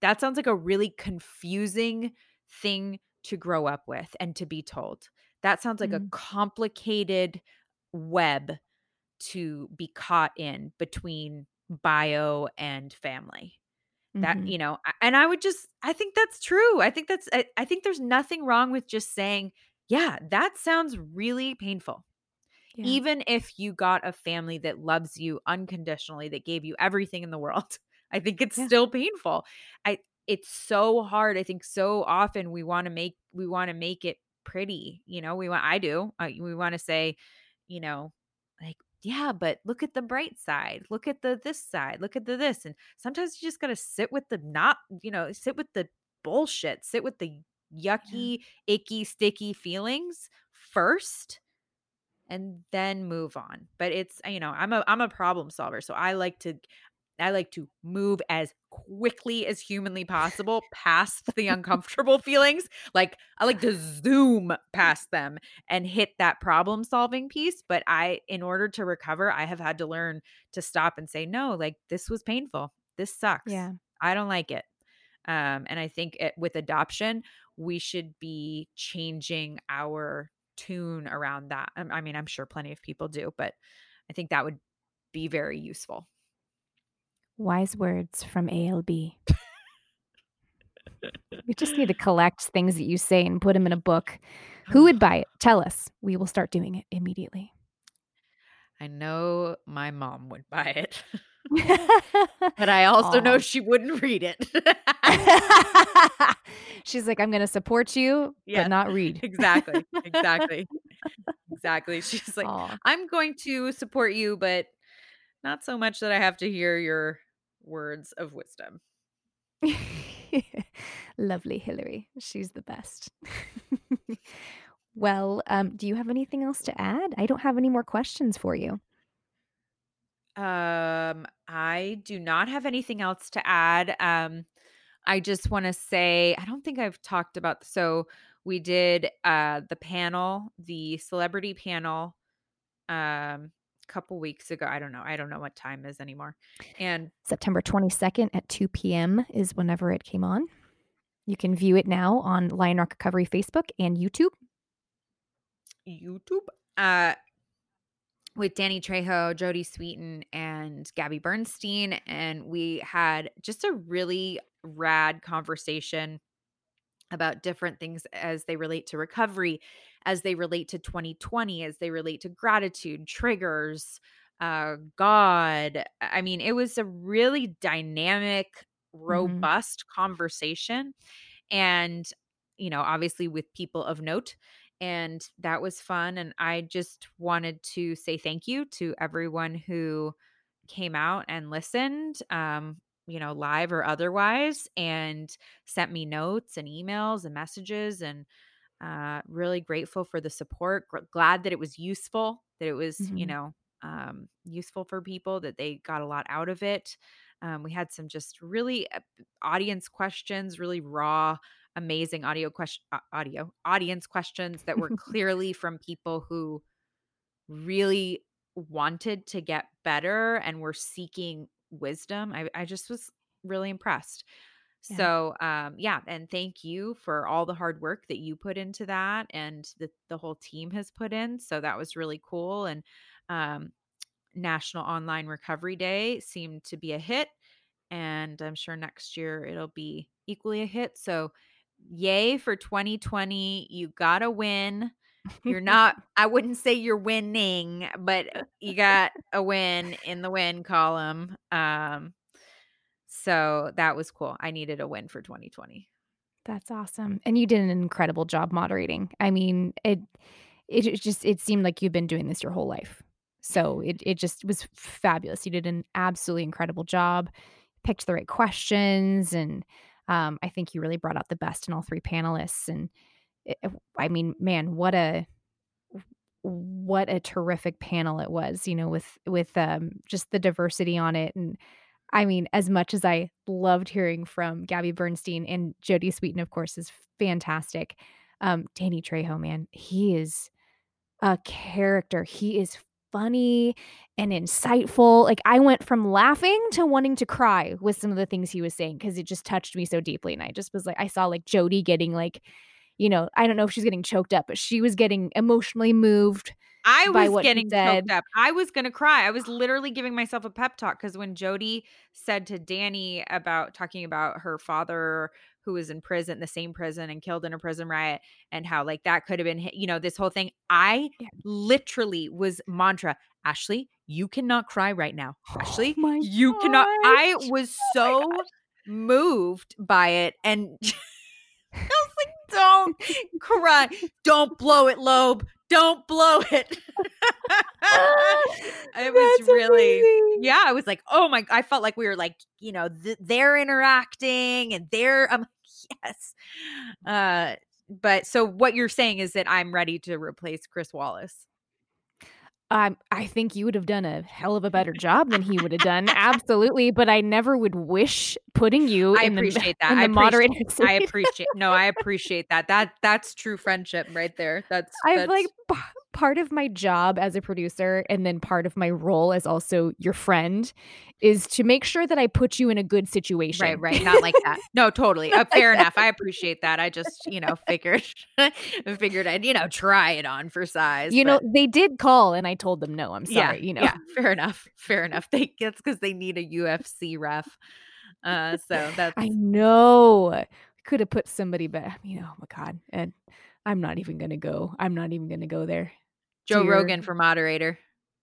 That sounds like a really confusing thing to grow up with and to be told. That sounds like a
Mm.
complicated web to be caught in between bio and family. That,
Mhm.
you know, and I would just I think that's true. I think that's I, I think there's nothing wrong with just saying, yeah, that sounds really painful.
Yeah.
Even if you got a family that loves you unconditionally, that gave you everything in the world, I think it's
Yeah.
still painful. I it's so hard. I think so often we want to make we want to make it pretty. You know, we want I do. Uh, we want to say, you know, like yeah, but look at the bright side. Look at the this side. Look at the this. And sometimes you just got to sit with the not, you know, sit with the bullshit. Sit with the yucky, icky, sticky feelings first and then move on. But it's you know, I'm a I'm a problem solver, so I like to I like to move as quickly as humanly possible past the uncomfortable feelings. Like I like to zoom past them and hit that problem solving piece, but I in order to recover, I have had to learn to stop and say no, like this was painful. This sucks.
Yeah.
I don't like it. Um, and I think it, with adoption, we should be changing our tune around that. Um, I mean, I'm sure plenty of people do, but I think that would be very useful.
Wise words from ALB. we just need to collect things that you say and put them in a book. Who would buy it? Tell us. We will start doing it immediately.
I know my mom would buy it, but I also know she wouldn't read it.
She's like, I'm going to support you,
Yes,
but not read.
exactly. Exactly. exactly. She's like,
Aw.
I'm going to support you, but not so much that I have to hear your words of wisdom.
Lovely Hillary. She's the best. well, um, do you have anything else to add? I don't have any more questions for you.
Um, I do not have anything else to add. Um, I just want to say I don't think I've talked about so we did uh the panel, the celebrity panel um a couple weeks ago. I don't know. I don't know what time is anymore. And
September 22nd at 2 p.m. is whenever it came on. You can view it now on Lionrock Recovery Facebook and YouTube.
YouTube uh with Danny Trejo, Jodie Sweetin, and Gabby Bernstein. And we had just a really rad conversation about different things as they relate to recovery, as they relate to 2020, as they relate to gratitude, triggers, uh, God. I mean, it was a really dynamic, robust conversation. And, you know, obviously with people of note and that was fun and i just wanted to say thank you to everyone who came out and listened um you know live or otherwise and sent me notes and emails and messages and uh really grateful for the support glad that it was useful that it was you
Mhm.
know um useful for people that they got a lot out of it um, we had some just really uh, audience questions really raw amazing audio question uh, audio audience questions that were clearly from people who really wanted to get better and were seeking wisdom i, I just was really impressed
Yeah.
so um yeah and thank you for all the hard work that you put into that and that the whole team has put in so that was really cool and um National Online Recovery Day seemed to be a hit. And I'm sure next year it'll be equally a hit. So, yay for 2020. You got to win. You're not, I wouldn't say you're winning, but you got a win in the win column. Um, so that was cool. I needed a win for 2020.
That's awesome. And you did an incredible job moderating. I mean, it it just it seemed like you've been doing this your whole life. So it it just was fabulous. You did an absolutely incredible job. Picked the right questions and um, I think you really brought out the best in all three panelists and it, I mean, man, what a what a terrific panel it was, you know, with with um just the diversity on it and I mean, as much as I loved hearing from Gabby Bernstein and Jodie Sweetin, of course, is fantastic. Um, Danny Trejo, man, he is a character. He is funny and insightful. Like I went from laughing to wanting to cry with some of the things he was saying because it just touched me so deeply. And I just was like, I saw like Jodie getting like, you know, I don't know if she's getting choked up, but she was getting emotionally moved
I was getting choked up. I was gonna cry. I was literally giving myself a pep talk because when Jodie said to Danny about talking about her father who was in prison, the same prison, and killed in a prison riot, and how like that could have been, you know, this whole thing. I yeah. literally was mantra. Ashley, you cannot cry right now. Ashley, oh you gosh. cannot. I was so oh moved by it, and I was like, "Don't cry, don't blow it, Loeb don't blow it. it was really, amazing. yeah. I was like, oh my, I felt like we were like, you know, th- they're interacting and they're, um, yes. Uh, but so what you're saying is that I'm ready to replace Chris Wallace.
Um, I think you would have done a hell of a better job than he would have done. Absolutely. But I never would wish putting you
I
in
appreciate
the,
that.
I
moderator. I appreciate no, I appreciate that. That that's true friendship right there. That's
I've like part of my job as a producer and then part of my role as also your friend is to make sure that I put you in a good situation.
Right, right. Not like that. No, totally. Uh, fair enough. I appreciate that. I just, you know, figured figured I'd, you know, try it on for size.
You but... know, they did call and I told them no. I'm sorry,
yeah,
you know.
Yeah, fair enough. Fair enough. They it's because they need a UFC ref. Uh so that's
I know. Could have put somebody back, you know, oh my God. And I'm not even gonna go. I'm not even gonna go there.
Joe Dear. Rogan for moderator.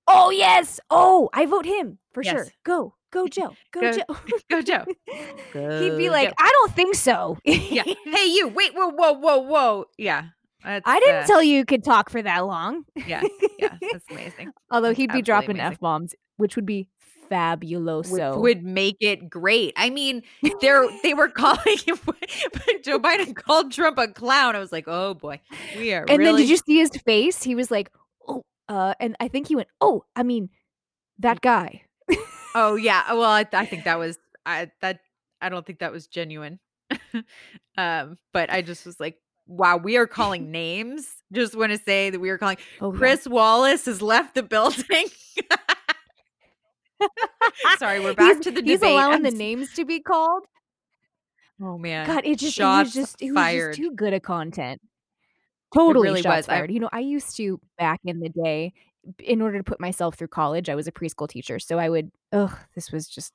Oh yes. Oh, I vote him for yes. sure. Go. Go Joe. Go, go Joe.
go Joe.
Go He'd be like, Joe. I don't think so.
yeah. Hey you. Wait, whoa, whoa, whoa, whoa. Yeah.
I didn't uh, tell you you could talk for that long.
yeah. Yeah. That's amazing.
Although he'd be dropping F bombs, which would be fabuloso.
Would, would make it great. I mean, they're they were calling Joe Biden called Trump a clown. I was like, oh boy, we are.
And
really-
then did you see his face? He was like, oh, uh, and I think he went, oh, I mean, that guy.
oh yeah. Well, I, I think that was I that I don't think that was genuine. um, but I just was like, wow, we are calling names. Just want to say that we are calling oh, Chris yeah. Wallace has left the building. Sorry, we're back
he's,
to the
he's
debate.
allowing I'm... the names to be called.
Oh man,
God, it just shots it was just it was just too good a content. Totally really shots was. fired. I... You know, I used to back in the day, in order to put myself through college, I was a preschool teacher, so I would. Ugh, this was just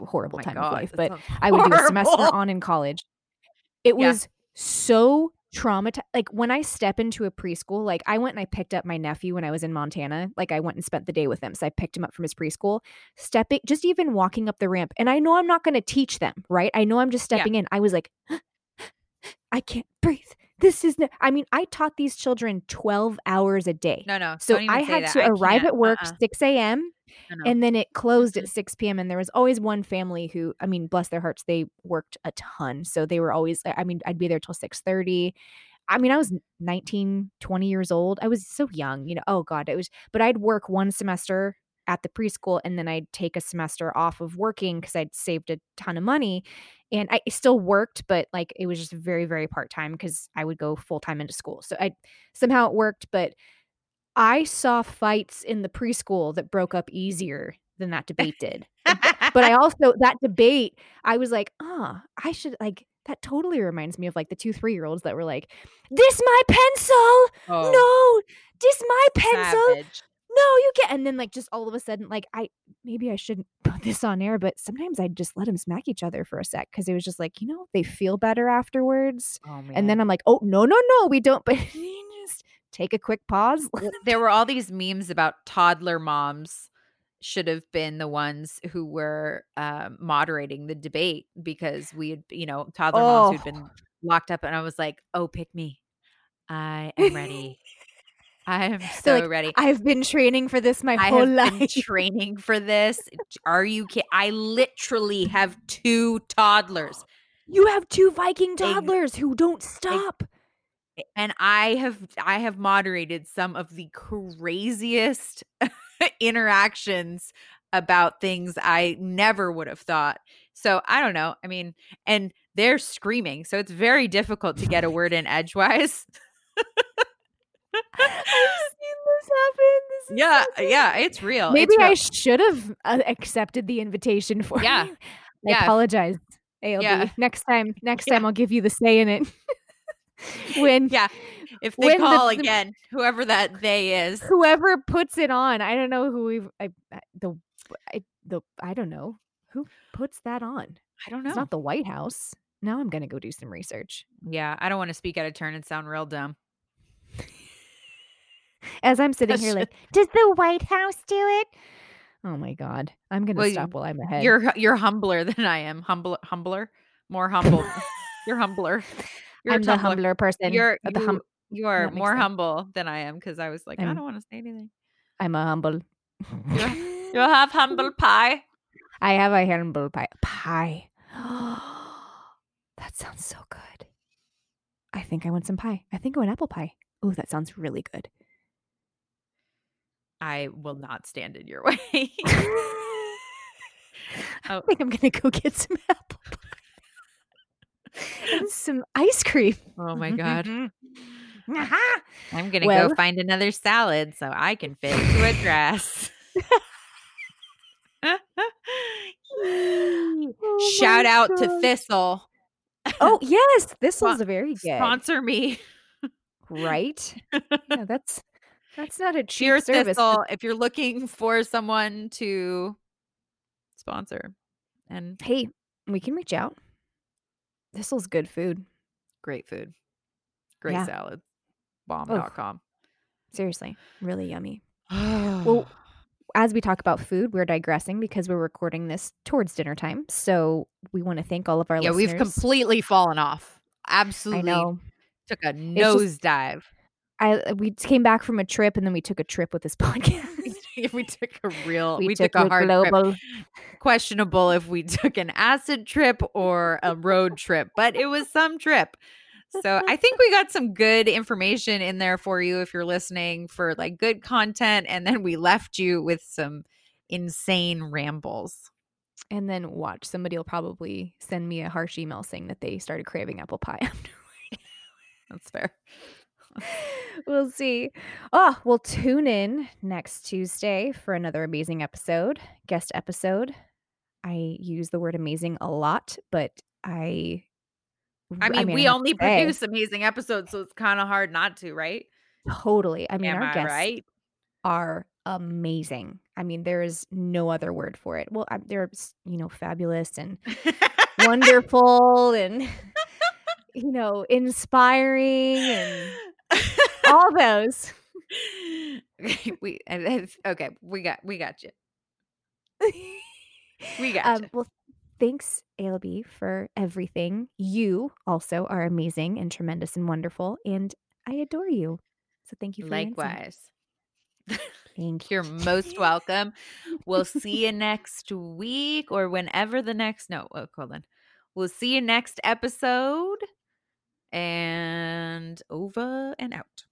horrible oh time God, of life. But I would do a semester on in college. It was so traumatized. Like when I step into a preschool, like I went and I picked up my nephew when I was in Montana. Like I went and spent the day with him. So I picked him up from his preschool. Stepping, just even walking up the ramp. And I know I'm not going to teach them, right? I know I'm just stepping yeah. in. I was like, I can't breathe. This is, no, I mean, I taught these children 12 hours a day.
No, no.
So I had
that.
to
I
arrive at work uh-uh. 6 a.m. And then it closed at 6 p.m. And there was always one family who, I mean, bless their hearts, they worked a ton. So they were always, I mean, I'd be there till 6 30. I mean, I was 19, 20 years old. I was so young, you know. Oh God, it was, but I'd work one semester at the preschool and then I'd take a semester off of working because I'd saved a ton of money. And I still worked, but like it was just very, very part time because I would go full time into school. So I somehow it worked, but I saw fights in the preschool that broke up easier than that debate did. but I also that debate, I was like, oh, I should like that totally reminds me of like the two three year olds that were like, "This my pencil, oh, no, this my pencil, savage. No, you can't. And then like just all of a sudden, like I maybe I shouldn't put this on air, but sometimes I'd just let them smack each other for a sec because it was just like, you know, they feel better afterwards.
Oh.
And then I'm like, oh no, no, no, we don't. But just take a quick pause.
there were all these memes about toddler moms should have been the ones who were um, moderating the debate because we had, you know, toddler moms who'd been
Oh.
locked up, and I was like, "Oh, pick me! I am ready. I am so
like,
ready.
I've been training for this my
I
whole life.
training for this. Are you kidding? I literally have two toddlers,
you have two Viking toddlers who don't stop.
and I have I have moderated some of the craziest interactions about things I never would have thought. So I don't know. I mean, and they're screaming, so it's very difficult to get a word in edgewise.
I've seen this happen. This is
yeah,
so
yeah, it's real.
Maybe
it's real.
I should have uh, accepted the invitation for
Yeah.
you. I
Yeah.
apologize, ALB.
Yeah.
Next time, next
Yeah.
time I'll give you the say in it. when
yeah. If they call
the-
again, whoever that they is,
whoever puts it on, I don't know who we've I, I- the I, the I don't know who puts that on.
I don't
It's
know.
not the White House. Now I'm gonna go do some research.
Yeah, I don't want to speak out of turn and sound real dumb.
As I'm sitting here, like, does the White House do it? Oh my God, I'm gonna
Well,
stop while I'm ahead.
You're you're humbler than I am. Humble, humbler, more humble. you're humbler. You're
I'm the humbler person.
You're
the
you,
hum-
you are more
sense.
humble than I am because I was like, I
I'm-
don't want to say anything.
I'm a humble.
You have humble pie.
I have a humble pie. Pie. that sounds so good. I think I want some pie. I think I want apple pie. Oh, that sounds really good.
I will not stand in your way.
I
Oh.
think I'm gonna go get some apple pie and some ice cream.
oh my god.
Aha! Uh-huh.
I'm gonna
Well-
go find another salad so I can fit into a dress.
Oh
Shout out to Thistle.
Oh yes, this
Spon-
was very good.
Sponsor me.
Right? Yeah, that's that's not a cheap
Dear
service.
Thistle, if you're looking for someone to sponsor and
Hey, we can reach out. Thistle's good food.
great food, great
Yeah.
salad, bomb.com.
Seriously, really yummy.
well,
As we talk about food, we're digressing because we're recording this towards dinner time. So we want to thank all of our
yeah,
listeners.
we've completely fallen off.
I
Absolutely
know.
took a nosedive.
I uh, we came back from a trip and then we took a trip with this podcast.
we took a real,
we,
we,
took,
took, a hard trip. Questionable if we took an acid trip or a road trip, but it was some trip. So I think we got some good information in there for you if you're listening for like good content. And then we left you with some insane rambles.
And then watch. Somebody will probably send me a harsh email saying that they started craving apple pie.
That's fair.
we'll see. Oh, we'll tune in next Tuesday for another amazing episode, guest episode. I use the word amazing a lot, but I.
I mean, we
have to
only
say,
produce amazing episodes, so it's kind of hard not to, right?
totally. I mean,
Am
our
I
guests
right?
are amazing. I mean, there is no other word for it. Well, I- they're you know fabulous and wonderful and you know inspiring and all those.
we and it's- okay, we got we got you. We got
um,
you.
well, thanks, ALB, for everything. You also are amazing and tremendous and wonderful, and I adore you. So thank you for your insight.
Likewise.
Thank
You're most welcome. We'll see you next week or whenever the next no, oh, hold on. We'll see you next episode. And over and out.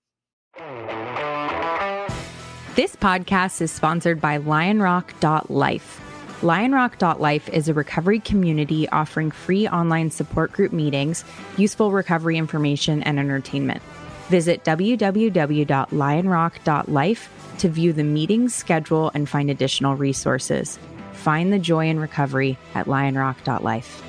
This podcast is sponsored by lionrock.life. Lionrock.life is a recovery community offering free online support group meetings, useful recovery information, and entertainment. Visit www.lionrock.life to view the meetings schedule and find additional resources. Find the joy in recovery at lionrock.life.